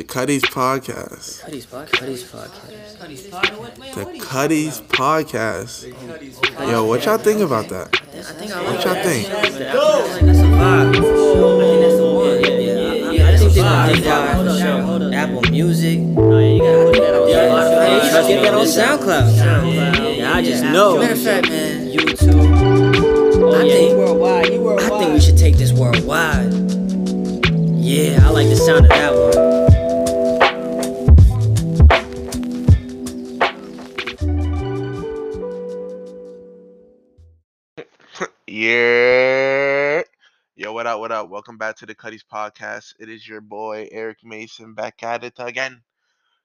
The Cuddies Podcast. Cuddies podcast. Cuddies podcast. Cuddies podcast. The Cuddies Podcast. Yo, what y'all think about that? I think I like What y'all that. think? I think that's a vibe. Yeah, yeah, yeah. Yeah, I think they're gonna take that Apple Music. Oh, yeah, you should get that on SoundCloud. Yeah, I just know. Matter of fact, man, YouTube. I think worldwide. You I think we should take this worldwide. Yeah, I like the sound of that one. Yeah. Yo, what up, what up? Welcome back to the Cuddies Podcast. It is your boy, Eric Mason, back at it again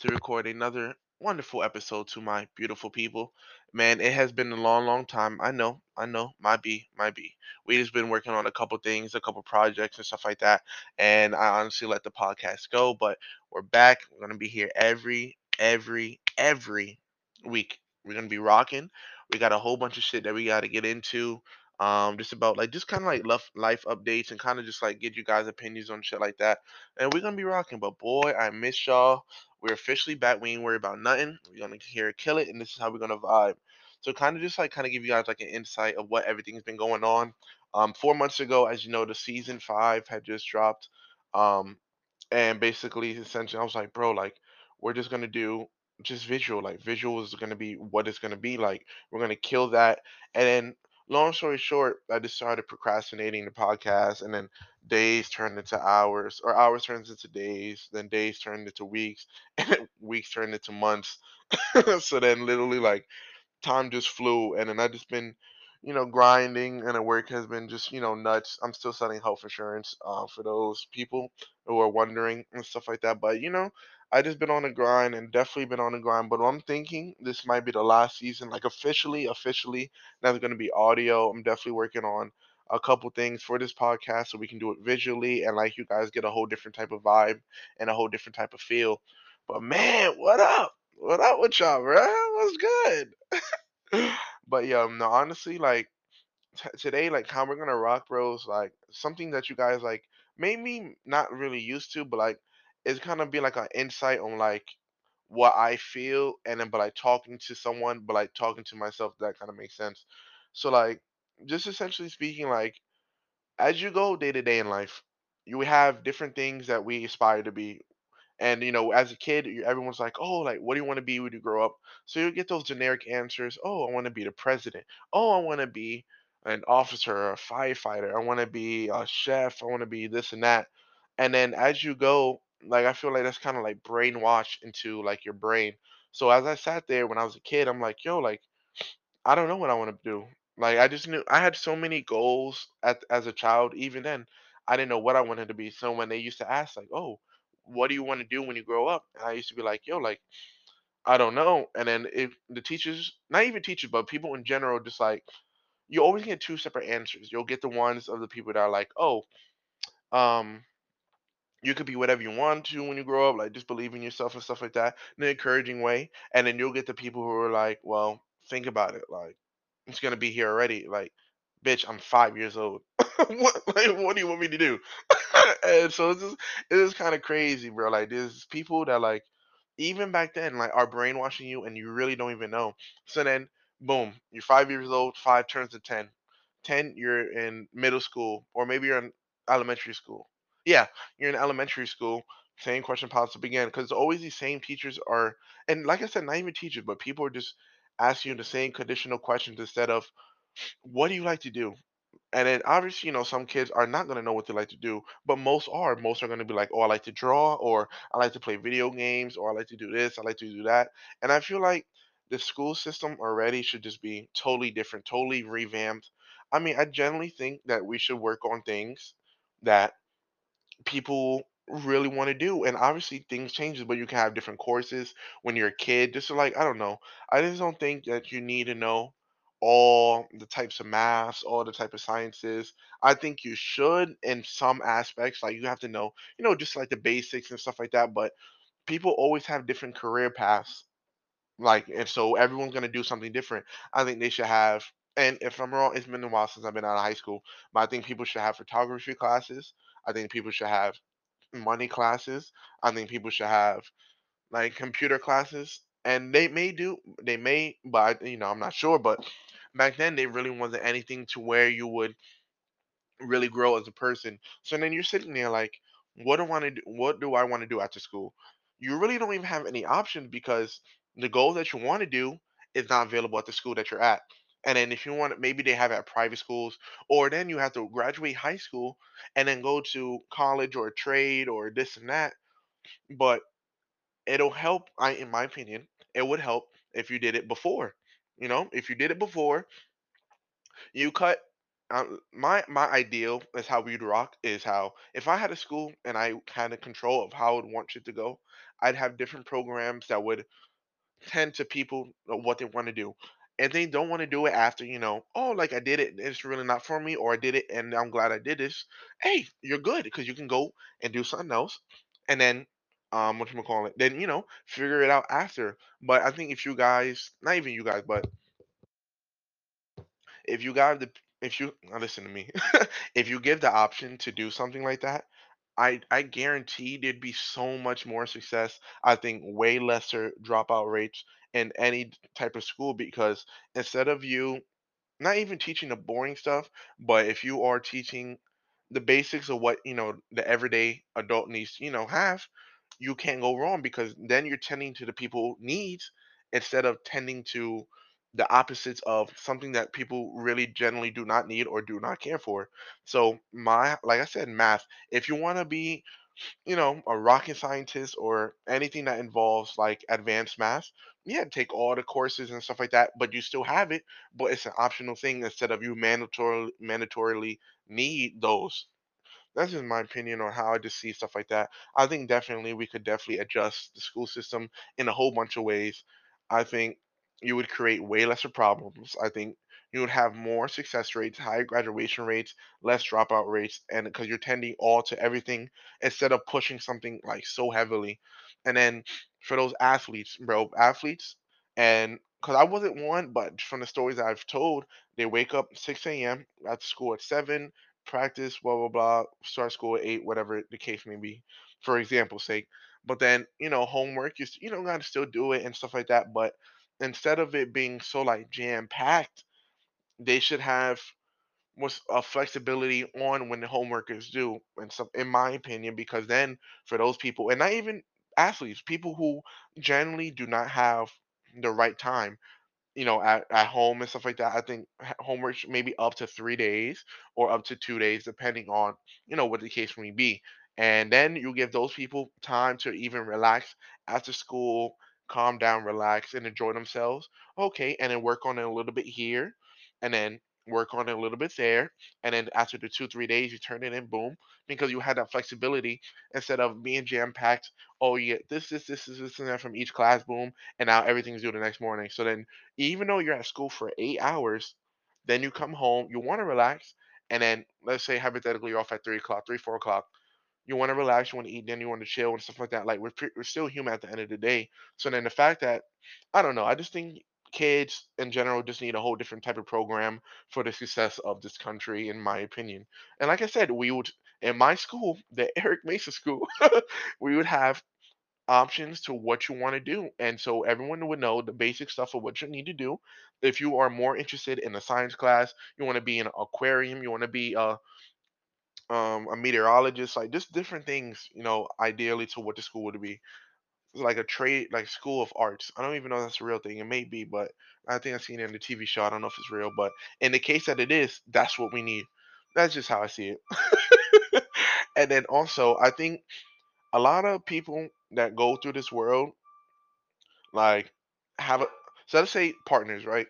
to record another wonderful episode to my beautiful people. Man, it has been a long, long time. I know, I know, might be, might be. We just been working on a couple things, a couple projects and stuff like that. And I honestly let the podcast go, but we're back. We're gonna be here every, every, every week. We're gonna be rocking. We got a whole bunch of shit that we gotta get into um just about like just kind of like life life updates and kind of just like get you guys opinions on shit like that and we're gonna be rocking but boy i miss y'all. We're officially back we ain't worry about nothing we're gonna hear kill it and this is how we're gonna vibe. So kind of just like kind of give you guys like an insight of what everything's been going on. Um four months ago as you know the season five had just dropped um and basically essentially i was like bro like we're just gonna do just visual like visual is gonna be what it's gonna be like we're gonna kill that and then long story short, I just started procrastinating the podcast, and then days turned into hours, or hours turned into days, then days turned into weeks, and weeks turned into months. so then, literally, like time just flew, and then I just been, you know, grinding, and the work has been just, you know, nuts. I'm still selling health insurance uh, for those people who are wondering and stuff like that. But you know, I just been on the grind and definitely been on the grind. But I'm thinking this might be the last season, like officially, officially. That's going to be audio. I'm definitely working on a couple things for this podcast so we can do it visually and like you guys get a whole different type of vibe and a whole different type of feel. But man, what up? What up with y'all, bro? What's good? but yeah, um, no, honestly, like t- today, like how we're gonna rock, bros, like something that you guys like maybe not really used to, but like it's kind of be like an insight on like what I feel, and then but like talking to someone, but like talking to myself, that kind of makes sense. So like, just essentially speaking, like as you go day to day in life, you have different things that we aspire to be. And you know, as a kid, everyone's like, "Oh, like, what do you want to be when you grow up?" So you get those generic answers. "Oh, I want to be the president. Oh, I want to be an officer a firefighter. I want to be a chef. I want to be this and that." And then as you go, like, I feel like that's kind of like brainwashed into like your brain. So as I sat there when I was a kid, I'm like, "Yo, like." I don't know what I want to do. Like I just knew I had so many goals at, as a child. Even then, I didn't know what I wanted to be. So when they used to ask, like, "Oh, what do you want to do when you grow up?" And I used to be like, "Yo, like I don't know." And then if the teachers, not even teachers, but people in general, just like you always get two separate answers. You'll get the ones of the people that are like, "Oh, um." You could be whatever you want to when you grow up, like just believe in yourself and stuff like that, in an encouraging way. And then you'll get the people who are like, well, think about it. Like, it's gonna be here already. Like, bitch, I'm five years old. what like what do you want me to do? and so it's just it is kind of crazy, bro. Like there's people that like even back then like are brainwashing you and you really don't even know. So then boom, you're five years old, five turns to ten. Ten, you're in middle school, or maybe you're in elementary school. Yeah, you're in elementary school. Same question pops up again because always these same teachers are, and like I said, not even teachers, but people are just asking you the same conditional questions instead of what do you like to do? And then obviously, you know, some kids are not going to know what they like to do, but most are. Most are going to be like, oh, I like to draw, or I like to play video games, or I like to do this, I like to do that. And I feel like the school system already should just be totally different, totally revamped. I mean, I generally think that we should work on things that people really want to do and obviously things changes but you can have different courses when you're a kid just like i don't know i just don't think that you need to know all the types of maths all the type of sciences. I think you should in some aspects like you have to know you know just like the basics and stuff like that but people always have different career paths like and so everyone's going to do something different. I think they should have and if i'm wrong it's been a while since i've been out of high school but i think people should have photography classes i think people should have money classes. I think people should have like computer classes, and they may do, they may, but you know, I'm not sure. But back then, they really wasn't anything to where you would really grow as a person. So then you're sitting there like, what do I want to do? What do I want to do after school? You really don't even have any options because the goal that you want to do is not available at the school that you're at. And then if you want, maybe they have at private schools, or then you have to graduate high school and then go to college or trade or this and that. But it'll help. I, in my opinion, it would help if you did it before. You know, if you did it before, you cut. Uh, my my ideal is how we'd rock is how if I had a school and I had a control of how I would want shit to go, I'd have different programs that would tend to people uh, what they want to do. And they don't want to do it after, you know, oh, like I did it, and it's really not for me, or I did it and I'm glad I did this. Hey, you're good because you can go and do something else, and then, um, what you call it? Then you know, figure it out after. But I think if you guys, not even you guys, but if you got the if you now listen to me if you give the option to do something like that i i guarantee there'd be so much more success i think way lesser dropout rates in any type of school because instead of you not even teaching the boring stuff, but if you are teaching the basics of what, you know, the everyday adult needs, you know, have, you can't go wrong because then you're tending to the people needs instead of tending to the opposites of something that people really generally do not need or do not care for. So my like I said, math. If you want to be you know, a rocket scientist or anything that involves like advanced math, yeah, take all the courses and stuff like that, but you still have it, but it's an optional thing instead of you mandatorily mandatorily need those. That's just my opinion on how I just see stuff like that. I think definitely we could definitely adjust the school system in a whole bunch of ways. I think you would create way lesser problems. I think you would have more success rates, higher graduation rates, less dropout rates, and because you're tending all to everything instead of pushing something like so heavily. And then for those athletes, bro, athletes, and because I wasn't one, but from the stories I've told, they wake up 6 a.m. at school at 7 practice, blah blah blah, start school at eight, whatever the case may be, for example's sake. But then, you know, homework, you you know, gotta still do it and stuff like that. But instead of it being so like jam packed, they should have was a flexibility on when the homework is due, and so in my opinion, because then for those people, and not even athletes, people who generally do not have the right time you know, at, at home and stuff like that. I think homework should maybe up to three days or up to two days, depending on, you know, what the case may be. And then you give those people time to even relax after school, calm down, relax, and enjoy themselves. Okay, and then work on it a little bit here, and then work on it a little bit there. And then after the two, three days, you turn it in, boom, because you had that flexibility instead of being jam packed. Oh, yeah, this, this, this, this, this, and that from each class, boom, and now everything's due the next morning. So then even though you're at school for eight hours, then you come home, you want to relax, and then let's say hypothetically you're off at three o'clock, three, four o'clock. You want to relax, you want to eat, then you want to chill and stuff like that. Like we're pre- we're still human at the end of the day. So then the fact that I don't know, I just think kids in general just need a whole different type of program for the success of this country, in my opinion. And like I said, we would in my school, the Eric Mason School, we would have options to what you want to do. And so everyone would know the basic stuff of what you need to do. If you are more interested in a science class, you want to be in an aquarium, you want to be a um a meteorologist, like just different things, you know, ideally to what the school would be. Like a trade like school of arts. I don't even know if that's a real thing. It may be, but I think I've seen it in the TV show. I don't know if it's real, but in the case that it is, that's what we need. That's just how I see it. and then also I think a lot of people that go through this world like have a so let's say partners, right?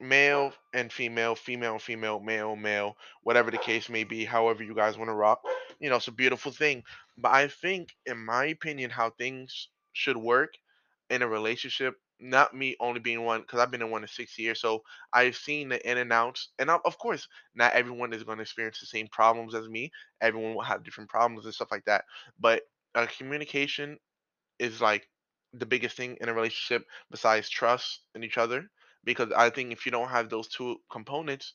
Male and female, female and female, male, male, whatever the case may be, however you guys want to rock. You know, it's a beautiful thing. But I think, in my opinion, how things should work in a relationship, not me only being one, because I've been in one in six years, so I've seen the in and outs. And of of course, not everyone is going to experience the same problems as me. Everyone will have different problems and stuff like that. But uh, communication is like the biggest thing in a relationship besides trust in each other because I think if you don't have those two components,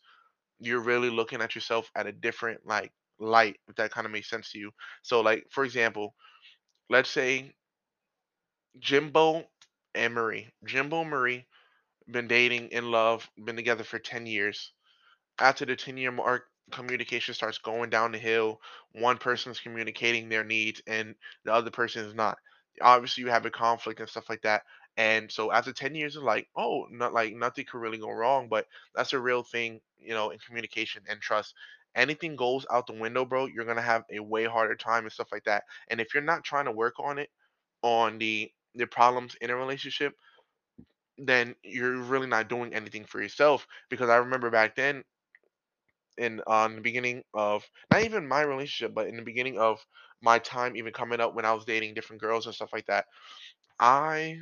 you're really looking at yourself at a different like light, if that kind of makes sense to you. So, like for example, let's say Jimbo and Marie. Jimbo and Marie been dating in love, been together for 10 years. After the 10 year mark, communication starts going down the hill. One person's communicating their needs and the other person is not. Obviously, you have a conflict and stuff like that. And so after 10 years, it's like, oh, not like nothing could really go wrong. But that's a real thing, you know, in communication and trust. Anything goes out the window, bro, you're gonna have a way harder time and stuff like that. And if you're not trying to work on it, on the the problems in a relationship, then you're really not doing anything for yourself. Because I remember back then, in on the beginning of not even my relationship, but in the beginning of my time, even coming up when I was dating different girls and stuff like that, I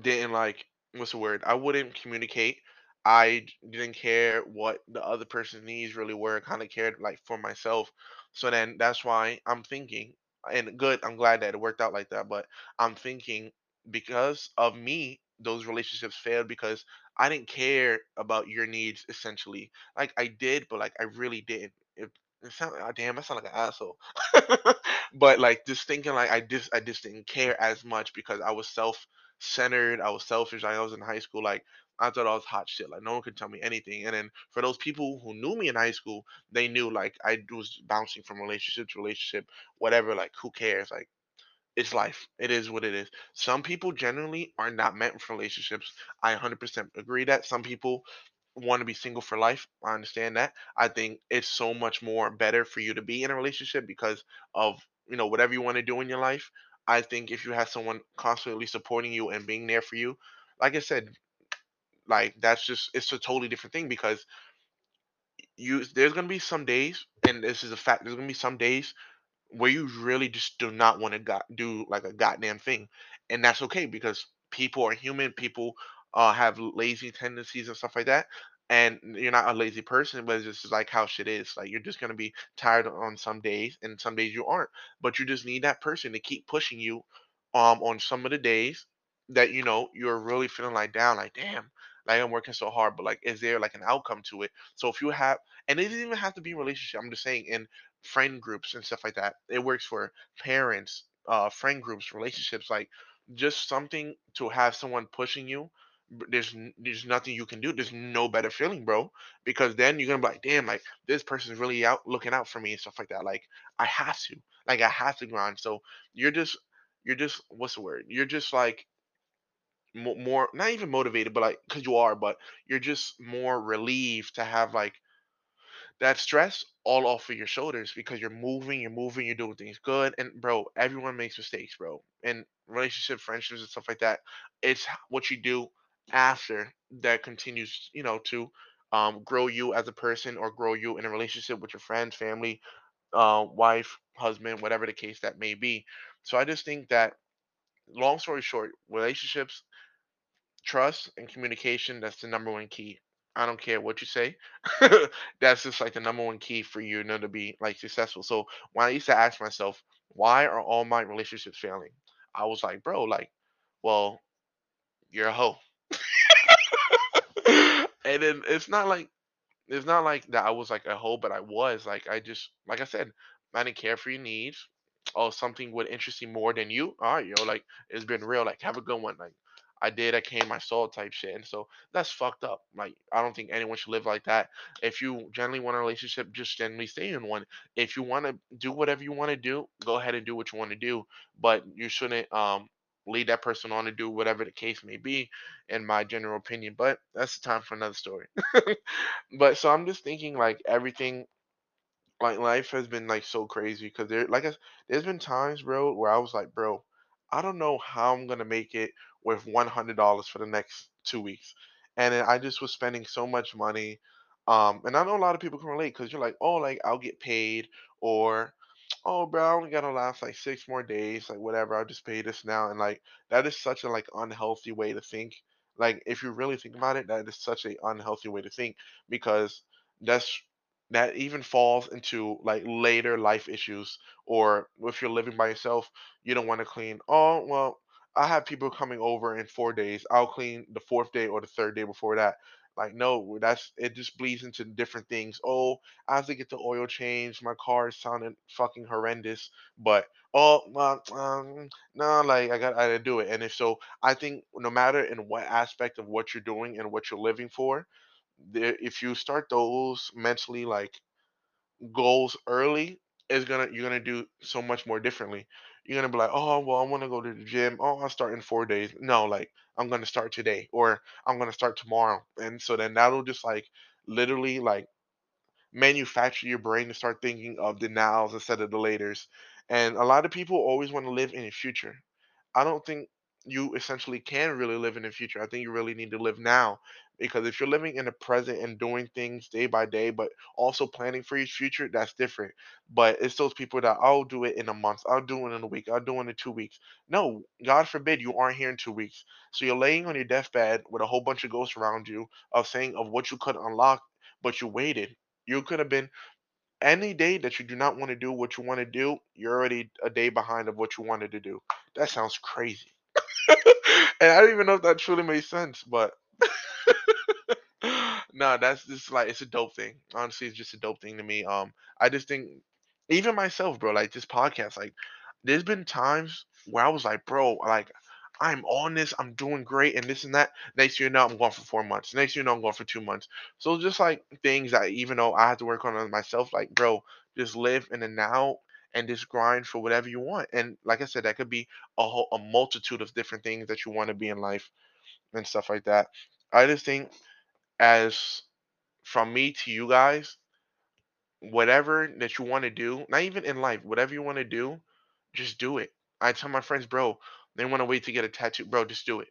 didn't like what's the word? I wouldn't communicate. I didn't care what the other person's needs really were. Kind of cared like for myself. So then that's why I'm thinking, and good. I'm glad that it worked out like that. But I'm thinking because of me, those relationships failed because I didn't care about your needs. Essentially, like I did, but like I really didn't. It, it sound, ah, damn, I sound like an asshole. but like just thinking like I just I just didn't care as much because I was self centered. I was selfish. I was in high school. Like I thought I was hot shit. Like no one could tell me anything. And then for those people who knew me in high school, they knew like I was bouncing from relationship to relationship, whatever. Like who cares? Like it's life. It is what it is. Some people generally are not meant for relationships. I 100% agree that some people want to be single for life. I understand that. I think it's so much more better for you to be in a relationship because of, you know, whatever you want to do in your life. I think if you have someone constantly supporting you and being there for you, like I said, like that's just it's a totally different thing because you there's to be some days and this is a fact there's to be some days where you really just do not want to got do like a goddamn thing, and that's okay because people are human. People uh, have lazy tendencies and stuff like that. And you're not a lazy person, but it's just like how shit is. Like you're just gonna be tired on some days, and some days you aren't. But you just need that person to keep pushing you, um, on some of the days that you know you're really feeling like down. Like damn, like I'm working so hard, but like, is there like an outcome to it? So if you have, and it doesn't even have to be relationship. I'm just saying in friend groups and stuff like that. It works for parents, uh, friend groups, relationships, like just something to have someone pushing you. There's there's nothing you can do. There's no better feeling, bro, because then you're gonna be like, damn, like this person's really out looking out for me and stuff like that. Like I have to, like I have to grind. So you're just you're just what's the word? You're just like mo- more not even motivated, but like because you are, but you're just more relieved to have like that stress all off of your shoulders because you're moving, you're moving, you're doing things good. And bro, everyone makes mistakes, bro. And relationship, friendships, and stuff like that. It's what you do after that continues, you know, to um, grow you as a person or grow you in a relationship with your friends, family, uh, wife, husband, whatever the case that may be. So I just think that, long story short, relationships trust and communication that's the number one key i don't care what you say that's just like the number one key for you, you know, to be like successful so when i used to ask myself why are all my relationships failing i was like bro like well you're a hoe and then it's not like it's not like that I was like a hoe, but I was like I just like I said, I didn't care for your needs. Oh, something would interest you more than you. All right, yo, like it's been real. Like have a good one. Like I did, I came, I saw type shit, and so that's fucked up. Like I don't think anyone should live like that. If you generally want a relationship, just generally stay in one. If you want to do whatever you want to do, go ahead and do what you want to do. But you shouldn't um lead that person on to do whatever the case may be, in my general opinion. But that's the time for another story. But so I'm just thinking like everything like life has been like so crazy because there like I, there's been times, bro, where I was like, bro, I don't know how I'm gonna make it with one hundred dollars for the next two weeks. And I just was spending so much money. Um, and I know a lot of people can relate because you're like, oh, like I'll get paid, or oh, bro, I only gotta last like six more days, like whatever. I'll just pay this now, and like that is such a like unhealthy way to think. Like if you really think about it, that is such a unhealthy way to think because that's that even falls into like later life issues or if you're living by yourself you don't want to clean oh well i have people coming over in four days i'll clean the fourth day or the third day before that Like no, that's it just bleeds into different things. Oh, I have to get the oil change. My car is sounding fucking horrendous. But oh, well, um, no, like I got I gotta do it. And if so, I think no matter in what aspect of what you're doing and what you're living for, there, if you start those mentally like goals early is gonna you're gonna do so much more differently. You're gonna be like, oh well, I want to go to the gym. Oh, I'll start in four days. No, like I'm gonna start today, or I'm gonna start tomorrow. And so then that'll just like literally like manufacture your brain to start thinking of the nows instead of the laters. And a lot of people always want to live in the future. I don't think you essentially can really live in the future. I think you really need to live now because if you're living in the present and doing things day by day, but also planning for your future, that's different. But it's those people that I'll do it in a month, I'll do it in a week, I'll do it in two weeks. No, God forbid you aren't here in two weeks. So you're laying on your deathbed with a whole bunch of ghosts around you of saying of what you could unlock, but you waited. You could have been any day that you do not want to do what you want to do, you're already a day behind of what you wanted to do. That sounds crazy. and I don't even know if that truly makes sense, but no, that's just like it's a dope thing. Honestly, it's just a dope thing to me. Um, I just think even myself, bro, like this podcast, like there's been times where I was like, bro, like I'm on this, I'm doing great, and this and that. Next year, now I'm going for four months. Next year, now I'm going for two months. So just like things that even though I have to work on myself, like bro, just live in the now and just grind for whatever you want. And like I said, that could be a whole a multitude of different things that you want to be in life and stuff like that. I just think as from me to you guys, whatever that you want to do, not even in life, whatever you want to do, just do it. I tell my friends, bro, they want to wait to get a tattoo, bro, just do it.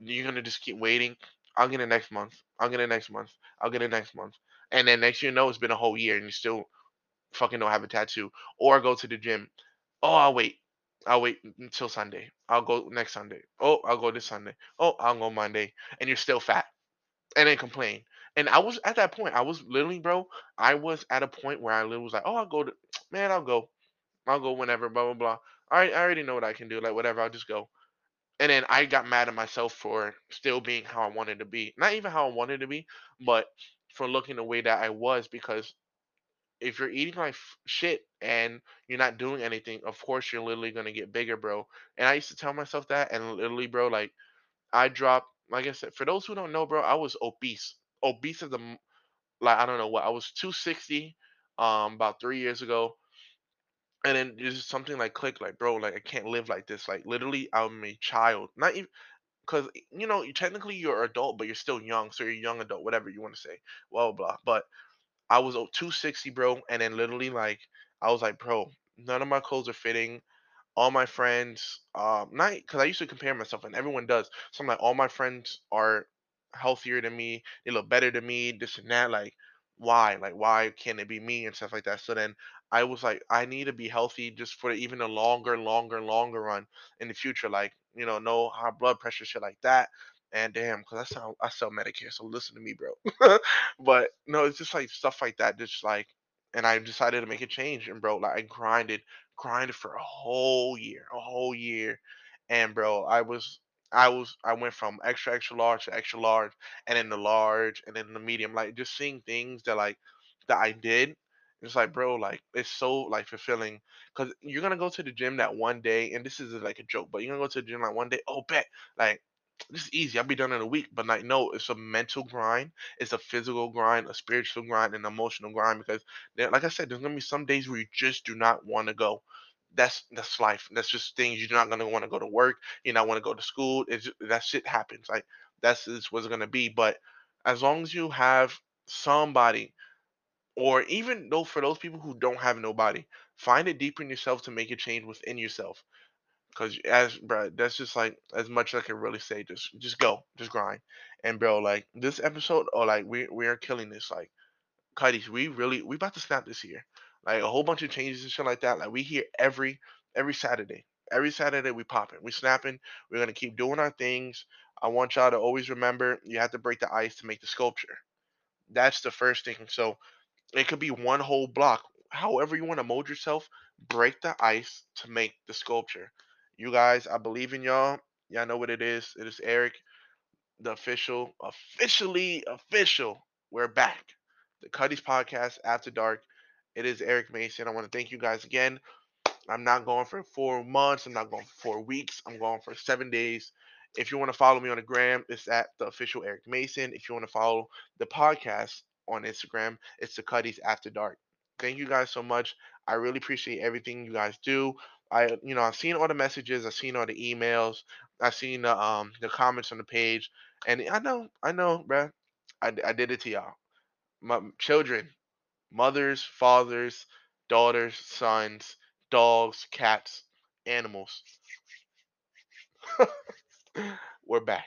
You're gonna just keep waiting. I'll get it next month. I'll get it next month. I'll get it next month. And then next you know, it's been a whole year and you still fucking don't have a tattoo. Or go to the gym. Oh, I'll wait. I'll wait until Sunday. I'll go next Sunday. Oh, I'll go this Sunday. Oh, I'll go Monday. And you're still fat and then complain. And I was at that point. I was literally, bro. I was at a point where I literally was like, "Oh, I'll go to, man. I'll go. I'll go whenever." Blah blah blah. I I already know what I can do. Like whatever. I'll just go. And then I got mad at myself for still being how I wanted to be. Not even how I wanted to be, but for looking the way that I was. Because if you're eating like f- shit and you're not doing anything, of course you're literally gonna get bigger, bro. And I used to tell myself that, and literally, bro, like I dropped. Like I said, for those who don't know, bro, I was obese. Obese a m- like I don't know what I was 260 um about three years ago, and then just something like click like bro like I can't live like this like literally I'm a child not even because you know technically you're adult but you're still young so you're a young adult whatever you want to say blah blah blah but I was oh, 260 bro and then literally like I was like bro none of my clothes are fitting all my friends, um, not because I used to compare myself, and everyone does. So I'm like, all my friends are healthier than me. They look better than me. This and that. Like, why? Like, why can't it be me and stuff like that? So then I was like, I need to be healthy just for even a longer, longer, longer run in the future. Like, you know, no high blood pressure, shit like that. And damn, because I sell I sell Medicare, so listen to me, bro. but no, it's just like stuff like that. Just like, and I decided to make a change, and bro, like I grinded grinded for a whole year, a whole year. And bro, I was I was I went from extra extra large to extra large and then the large and then the medium. Like just seeing things that like that I did. It's like, bro, like it's so like fulfilling because you're gonna go to the gym that one day, and this is like a joke, but you're gonna go to the gym like one day. Oh, bet, like this is easy. I'll be done in a week. But like, no, it's a mental grind, it's a physical grind, a spiritual grind, and emotional grind. Because, there, like I said, there's gonna be some days where you just do not want to go. That's that's life. That's just things you're not gonna want to go to work. You're not want to go to school. It's just, that shit happens. Like that's just what's gonna be. But as long as you have somebody, or even though for those people who don't have nobody, find it deeper in yourself to make a change within yourself Cause as bro, that's just like as much as I can really say. Just just go, just grind. And bro, like this episode, oh like we we are killing this. Like Cuddies, we really we about to snap this year. Like a whole bunch of changes and shit like that. Like we here every every Saturday. Every Saturday we popping. We snapping. We're gonna keep doing our things. I want y'all to always remember you have to break the ice to make the sculpture. That's the first thing. So it could be one whole block. However you want to mold yourself, break the ice to make the sculpture. You guys, I believe in y'all. Y'all know what it is. It is Eric. the official, officially official. We're back. The Cuddies Podcast After Dark. It is Eric Mason. I want to thank you guys again. I'm not going for four months. I'm not going for four weeks. I'm going for seven days. If you want to follow me on the gram, it's at the official Eric Mason. If you want to follow the podcast on Instagram, it's the Cuddies After Dark. Thank you guys so much. I really appreciate everything you guys do. I, you know, I've seen all the messages. I've seen all the emails. I've seen the um the comments on the page, and I know, I know, bruh. I, I did it to y'all. My children, mothers, fathers, daughters, sons, dogs, cats, animals. We're back.